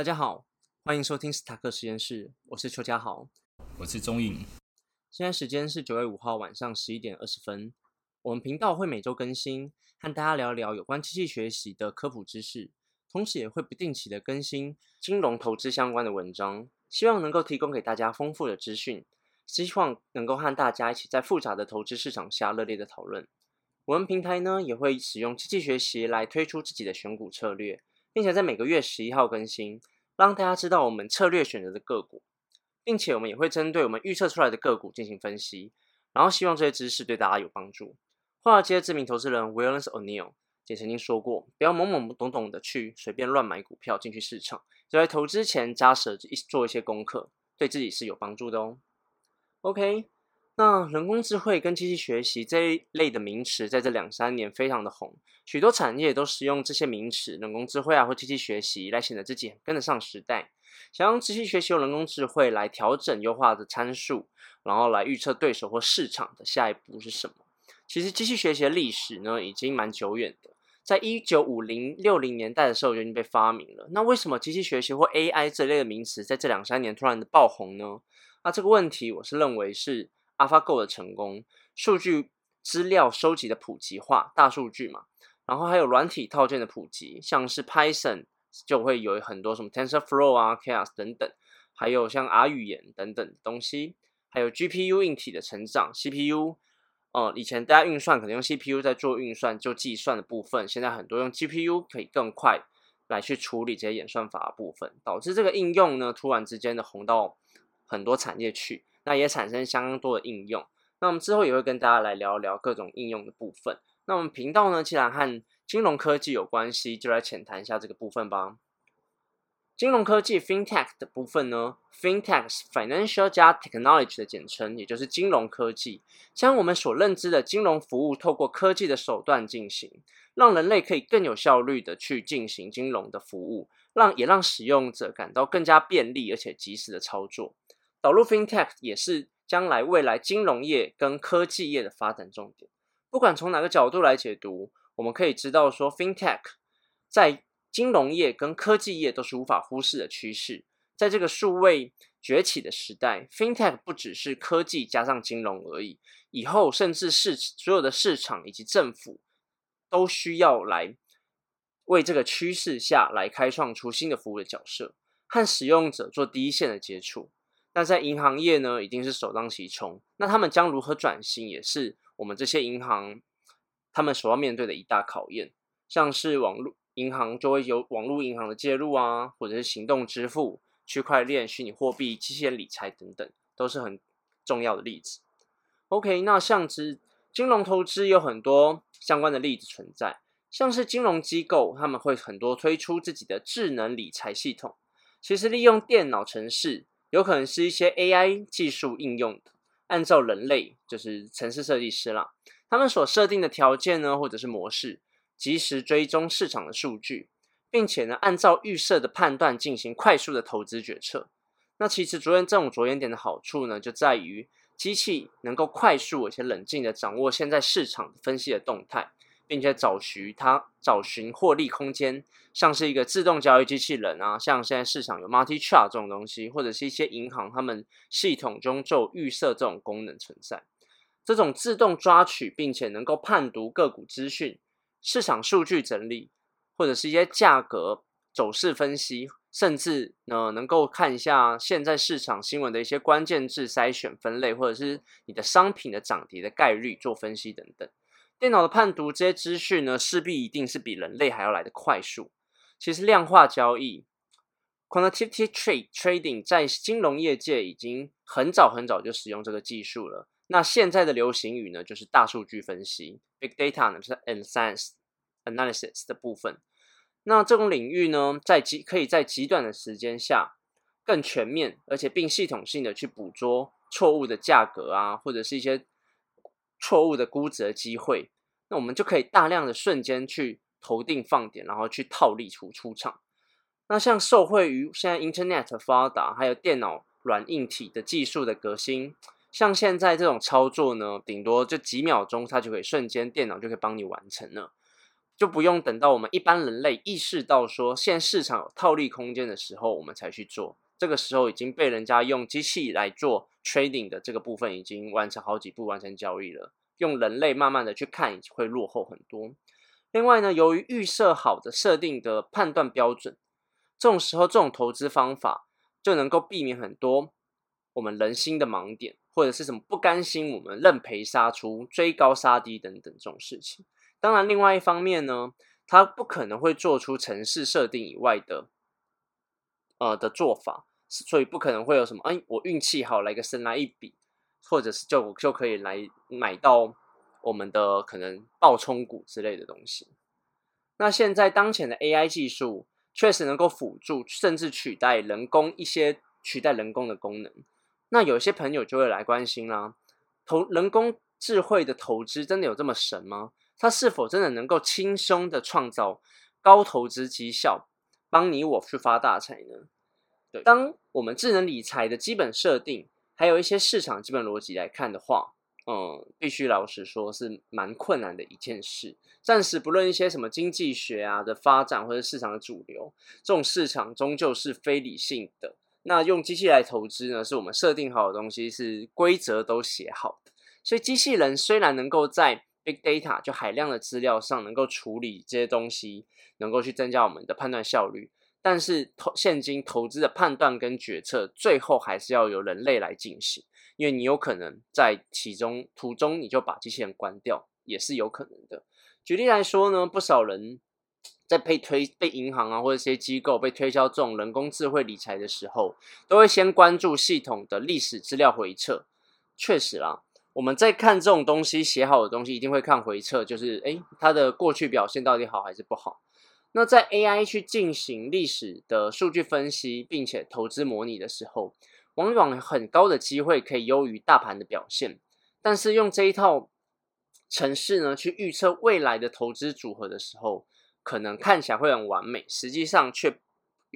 大家好，欢迎收听斯塔克实验室，我是邱家豪，我是钟颖。现在时间是九月五号晚上十一点二十分。我们频道会每周更新，和大家聊聊有关机器学习的科普知识，同时也会不定期的更新金融投资相关的文章，希望能够提供给大家丰富的资讯，希望能够和大家一起在复杂的投资市场下热烈的讨论。我们平台呢也会使用机器学习来推出自己的选股策略。并且在每个月十一号更新，让大家知道我们策略选择的个股，并且我们也会针对我们预测出来的个股进行分析，然后希望这些知识对大家有帮助。华尔街知名投资人 Williams O'Neill 也曾经说过，不要懵懵懂懂的去随便乱买股票进去市场，在投资前扎实做一些功课，对自己是有帮助的哦。OK。那人工智慧跟机器学习这一类的名词，在这两三年非常的红，许多产业都使用这些名词，人工智慧啊或机器学习来显得自己跟得上时代。想用机器学习用人工智慧来调整优化的参数，然后来预测对手或市场的下一步是什么？其实机器学习的历史呢，已经蛮久远的，在一九五零六零年代的时候就已经被发明了。那为什么机器学习或 AI 这类的名词在这两三年突然的爆红呢？那这个问题，我是认为是。AlphaGo 的成功，数据资料收集的普及化，大数据嘛，然后还有软体套件的普及，像是 Python 就会有很多什么 TensorFlow 啊、Chaos 等等，还有像 R 语言等等东西，还有 GPU 硬体的成长，CPU，呃，以前大家运算可能用 CPU 在做运算就计算的部分，现在很多用 GPU 可以更快来去处理这些演算法的部分，导致这个应用呢突然之间的红到很多产业去。那也产生相当多的应用。那我们之后也会跟大家来聊聊各种应用的部分。那我们频道呢，既然和金融科技有关系，就来浅谈一下这个部分吧。金融科技 （FinTech） 的部分呢，FinTech 是 Financial 加 Technology 的简称，也就是金融科技，将我们所认知的金融服务透过科技的手段进行，让人类可以更有效率的去进行金融的服务，让也让使用者感到更加便利而且及时的操作。导入 FinTech 也是将来未来金融业跟科技业的发展重点。不管从哪个角度来解读，我们可以知道说，FinTech 在金融业跟科技业都是无法忽视的趋势。在这个数位崛起的时代，FinTech 不只是科技加上金融而已，以后甚至是所有的市场以及政府都需要来为这个趋势下来开创出新的服务的角色，和使用者做第一线的接触。那在银行业呢，一定是首当其冲。那他们将如何转型，也是我们这些银行他们所要面对的一大考验。像是网络银行就会有网络银行的介入啊，或者是行动支付、区块链、虚拟货币、机器人理财等等，都是很重要的例子。OK，那像之金融投资有很多相关的例子存在，像是金融机构他们会很多推出自己的智能理财系统，其实利用电脑程式。有可能是一些 AI 技术应用的，按照人类就是城市设计师啦，他们所设定的条件呢，或者是模式，及时追踪市场的数据，并且呢，按照预设的判断进行快速的投资决策。那其实着眼这种着眼点的好处呢，就在于机器能够快速而且冷静的掌握现在市场分析的动态。并且找寻它找寻获利空间，像是一个自动交易机器人啊，像现在市场有 multi chart 这种东西，或者是一些银行他们系统中就预设这种功能存在。这种自动抓取并且能够判读个股资讯、市场数据整理，或者是一些价格走势分析，甚至呢能够看一下现在市场新闻的一些关键字筛选分类，或者是你的商品的涨跌的概率做分析等等。电脑的判读这些资讯呢，势必一定是比人类还要来的快速。其实量化交易 （quantitative trade trading） 在金融业界已经很早很早就使用这个技术了。那现在的流行语呢，就是大数据分析 （big data） 呢，是 and science analysis 的部分。那这种领域呢，在极可以在极短的时间下更全面，而且并系统性的去捕捉错误的价格啊，或者是一些。错误的估值的机会，那我们就可以大量的瞬间去投定放点，然后去套利出出场。那像受惠于现在 Internet 发达，还有电脑软硬体的技术的革新，像现在这种操作呢，顶多就几秒钟，它就可以瞬间电脑就可以帮你完成了。就不用等到我们一般人类意识到说现在市场有套利空间的时候，我们才去做。这个时候已经被人家用机器来做 trading 的这个部分已经完成好几步完成交易了，用人类慢慢的去看会落后很多。另外呢，由于预设好的设定的判断标准，这种时候这种投资方法就能够避免很多我们人心的盲点，或者是什么不甘心我们认赔杀出、追高杀低等等这种事情。当然，另外一方面呢，它不可能会做出城市设定以外的呃的做法。所以不可能会有什么，哎，我运气好来个神来一笔，或者是就就可以来买到我们的可能爆冲股之类的东西。那现在当前的 AI 技术确实能够辅助，甚至取代人工一些取代人工的功能。那有些朋友就会来关心啦，投人工智慧的投资真的有这么神吗？它是否真的能够轻松的创造高投资绩效，帮你我去发大财呢？对，当我们智能理财的基本设定，还有一些市场基本逻辑来看的话，嗯，必须老实说是蛮困难的一件事。暂时不论一些什么经济学啊的发展，或者市场的主流，这种市场终究是非理性的。那用机器来投资呢，是我们设定好的东西，是规则都写好的。所以机器人虽然能够在 big data 就海量的资料上能够处理这些东西，能够去增加我们的判断效率。但是投现金投资的判断跟决策，最后还是要由人类来进行，因为你有可能在其中途中你就把机器人关掉，也是有可能的。举例来说呢，不少人在被推被银行啊或者一些机构被推销这种人工智慧理财的时候，都会先关注系统的历史资料回测。确实啦，我们在看这种东西写好的东西，一定会看回测，就是诶它的过去表现到底好还是不好。那在 AI 去进行历史的数据分析，并且投资模拟的时候，往往很高的机会可以优于大盘的表现。但是用这一套程式呢，去预测未来的投资组合的时候，可能看起来会很完美，实际上却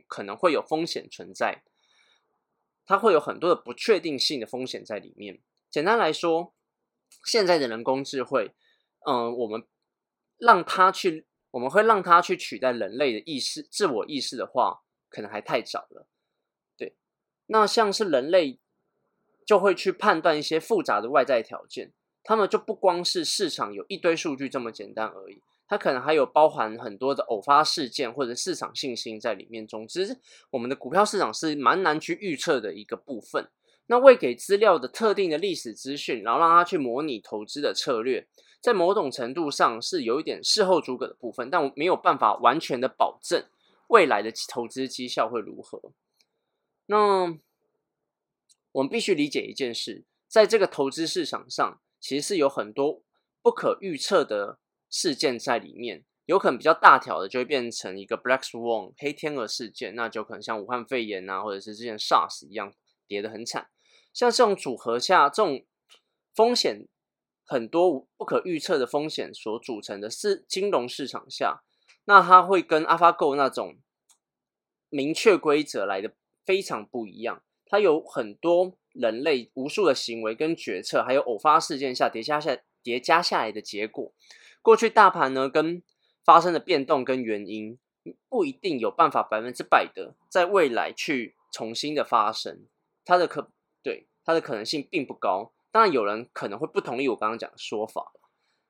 可能会有风险存在。它会有很多的不确定性的风险在里面。简单来说，现在的人工智慧，嗯，我们让它去。我们会让它去取代人类的意识、自我意识的话，可能还太早了。对，那像是人类就会去判断一些复杂的外在条件，他们就不光是市场有一堆数据这么简单而已，它可能还有包含很多的偶发事件或者市场信心在里面。总之，我们的股票市场是蛮难去预测的一个部分。那未给资料的特定的历史资讯，然后让它去模拟投资的策略。在某种程度上是有一点事后诸葛的部分，但我没有办法完全的保证未来的投资绩效会如何。那我们必须理解一件事，在这个投资市场上，其实是有很多不可预测的事件在里面，有可能比较大条的就会变成一个 Black Swan 黑天鹅事件，那就可能像武汉肺炎啊，或者是之前 SARS 一样跌得很惨。像这种组合下，这种风险。很多不可预测的风险所组成的是金融市场下，那它会跟 AlphaGo 那种明确规则来的非常不一样。它有很多人类无数的行为跟决策，还有偶发事件下叠加下叠加下来的结果。过去大盘呢跟发生的变动跟原因不一定有办法百分之百的在未来去重新的发生，它的可对它的可能性并不高。当然，有人可能会不同意我刚刚讲的说法，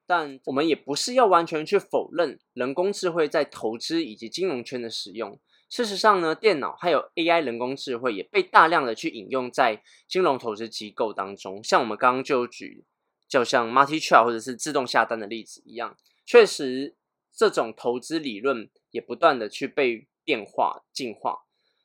但我们也不是要完全去否认人工智慧在投资以及金融圈的使用。事实上呢，电脑还有 AI 人工智慧也被大量的去引用在金融投资机构当中。像我们刚刚就举，就像 Multi Chart 或者是自动下单的例子一样，确实这种投资理论也不断的去被变化进化。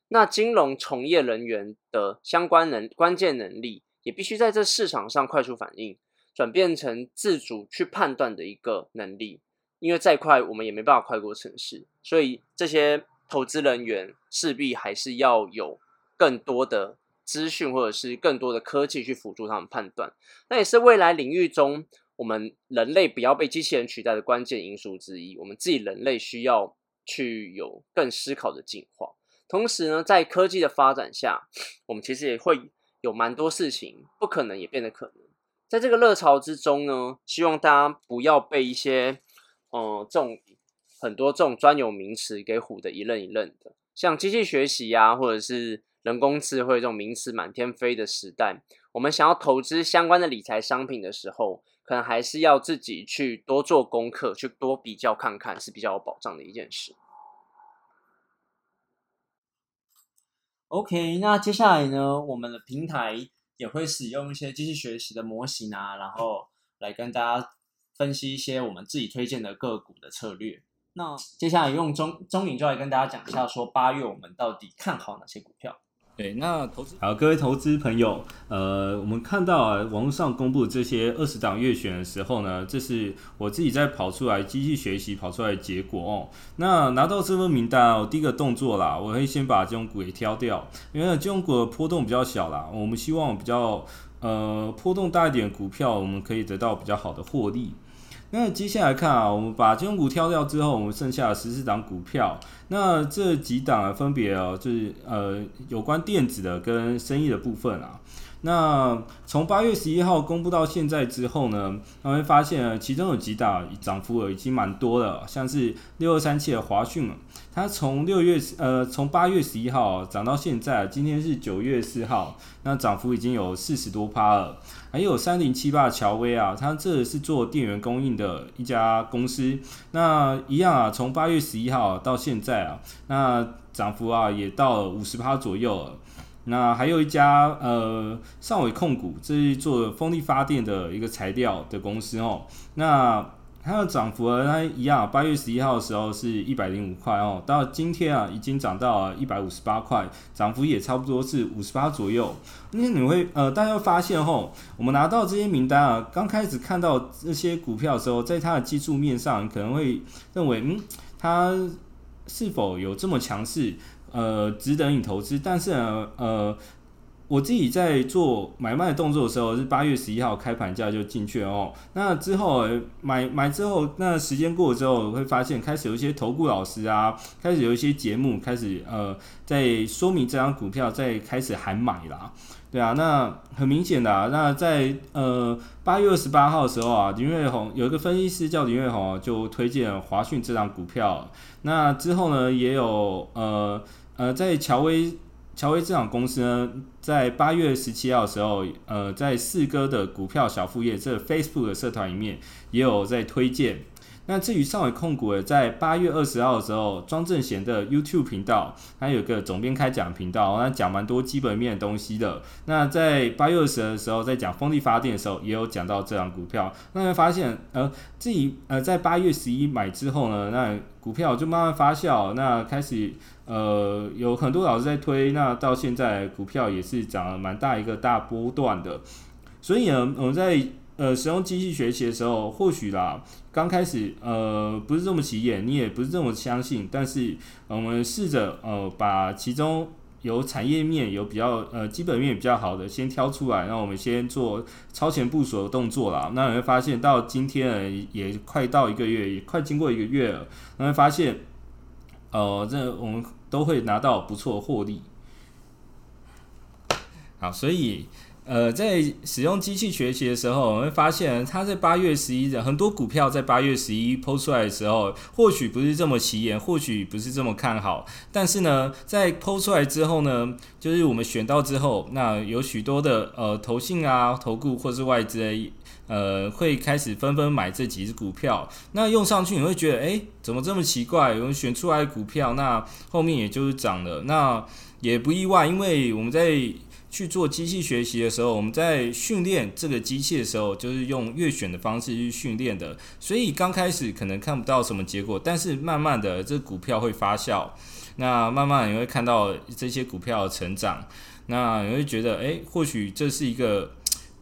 那金融从业人员的相关能关键能力。也必须在这市场上快速反应，转变成自主去判断的一个能力。因为再快，我们也没办法快过城市，所以这些投资人员势必还是要有更多的资讯或者是更多的科技去辅助他们判断。那也是未来领域中我们人类不要被机器人取代的关键因素之一。我们自己人类需要去有更思考的进化。同时呢，在科技的发展下，我们其实也会。有蛮多事情不可能也变得可能，在这个热潮之中呢，希望大家不要被一些，呃，这种很多这种专有名词给唬得一愣一愣的。像机器学习呀，或者是人工智慧这种名词满天飞的时代，我们想要投资相关的理财商品的时候，可能还是要自己去多做功课，去多比较看看，是比较有保障的一件事。OK，那接下来呢，我们的平台也会使用一些机器学习的模型啊，然后来跟大家分析一些我们自己推荐的个股的策略。那接下来用中中影就来跟大家讲一下，说八月我们到底看好哪些股票。对，那投资好，各位投资朋友，呃，我们看到啊，网络上公布这些二十档月选的时候呢，这是我自己在跑出来机器学习跑出来的结果哦。那拿到这份名单哦，第一个动作啦，我会先把这种股给挑掉，因为这种股的波动比较小啦，我们希望比较呃波动大一点股票，我们可以得到比较好的获利。那接下来看啊，我们把金融股挑掉之后，我们剩下十四档股票。那这几档啊，分别哦，就是呃有关电子的跟生意的部分啊。那从八月十一号公布到现在之后呢，我会发现其中有几档涨幅已经蛮多了，像是六二三七的华讯，它从六月呃从八月十一号涨到现在，今天是九月四号，那涨幅已经有四十多趴了。还有三零七八的乔威啊，它这是做电源供应的一家公司，那一样啊，从八月十一号到现在啊，那涨幅啊也到五十趴左右。那还有一家呃上尾控股，这是做风力发电的一个材料的公司哦。那它的涨幅和，它一样，八月十一号的时候是一百零五块哦，到今天啊已经涨到一百五十八块，涨幅也差不多是五十八左右。那你会呃，大家会发现吼，我们拿到这些名单啊，刚开始看到这些股票的时候，在它的技术面上可能会认为，嗯，它是否有这么强势？呃，值得你投资，但是呢，呃，我自己在做买卖的动作的时候是八月十一号开盘价就进去哦。那之后买买之后，那时间过了之后，会发现开始有一些投顾老师啊，开始有一些节目开始呃，在说明这张股票在开始喊买啦。对啊，那很明显的啊，那在呃八月二十八号的时候啊，林瑞红有一个分析师叫林瑞红，就推荐华讯这张股票。那之后呢，也有呃。呃，在乔威乔威这场公司呢，在八月十七号的时候，呃，在四哥的股票小副业这 Facebook 的社团里面也有在推荐。那至于上尾控股，在八月二十号的时候，庄正贤的 YouTube 频道，他有个总编开讲频道，那讲蛮多基本面的东西的。那在八月二十的时候，在讲风力发电的时候，也有讲到这张股票。那会发现，呃，自己呃在八月十一买之后呢，那股票就慢慢发酵，那开始。呃，有很多老师在推，那到现在股票也是涨了蛮大一个大波段的，所以呢，我们在呃使用机器学习的时候，或许啦，刚开始呃不是这么起眼，你也不是这么相信，但是我们试着呃把其中有产业面有比较呃基本面比较好的先挑出来，那我们先做超前部署的动作啦。那你会发现到今天也快到一个月，也快经过一个月了，你会发现。呃，这我们都会拿到不错获利。好，所以呃，在使用机器学习的时候，我们会发现，它在八月十一日，很多股票在八月十一抛出来的时候，或许不是这么起眼，或许不是这么看好，但是呢，在抛出来之后呢，就是我们选到之后，那有许多的呃投信啊、投顾或是外资。呃，会开始纷纷买这几只股票，那用上去你会觉得，哎，怎么这么奇怪？我们选出来的股票，那后面也就是涨了，那也不意外，因为我们在去做机器学习的时候，我们在训练这个机器的时候，就是用月选的方式去训练的，所以刚开始可能看不到什么结果，但是慢慢的，这股票会发酵，那慢慢你会看到这些股票的成长，那你会觉得，诶，或许这是一个。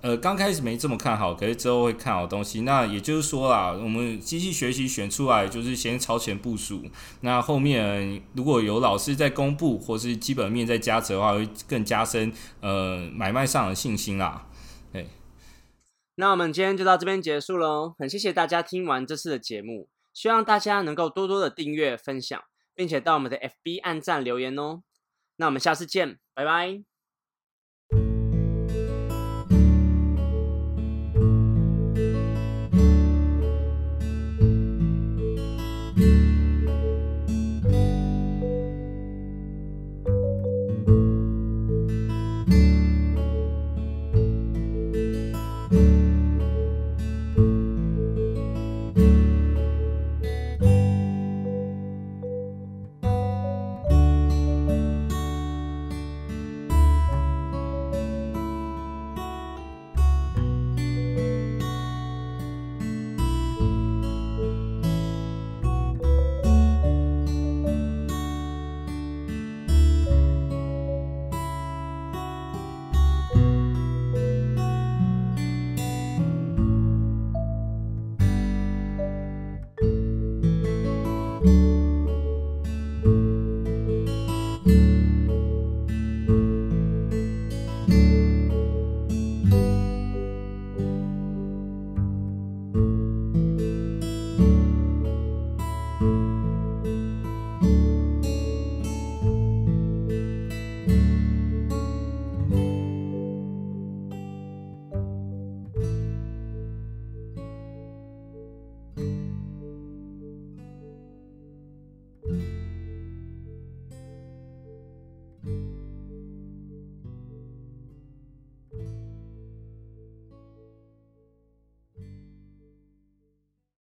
呃，刚开始没这么看好，可是之后会看好东西。那也就是说啦，我们机器学习选出来就是先超前部署。那后面如果有老师在公布，或是基本面在加持的话，会更加深呃买卖上的信心啦。对，那我们今天就到这边结束喽。很谢谢大家听完这次的节目，希望大家能够多多的订阅、分享，并且到我们的 FB 按赞留言哦。那我们下次见，拜拜。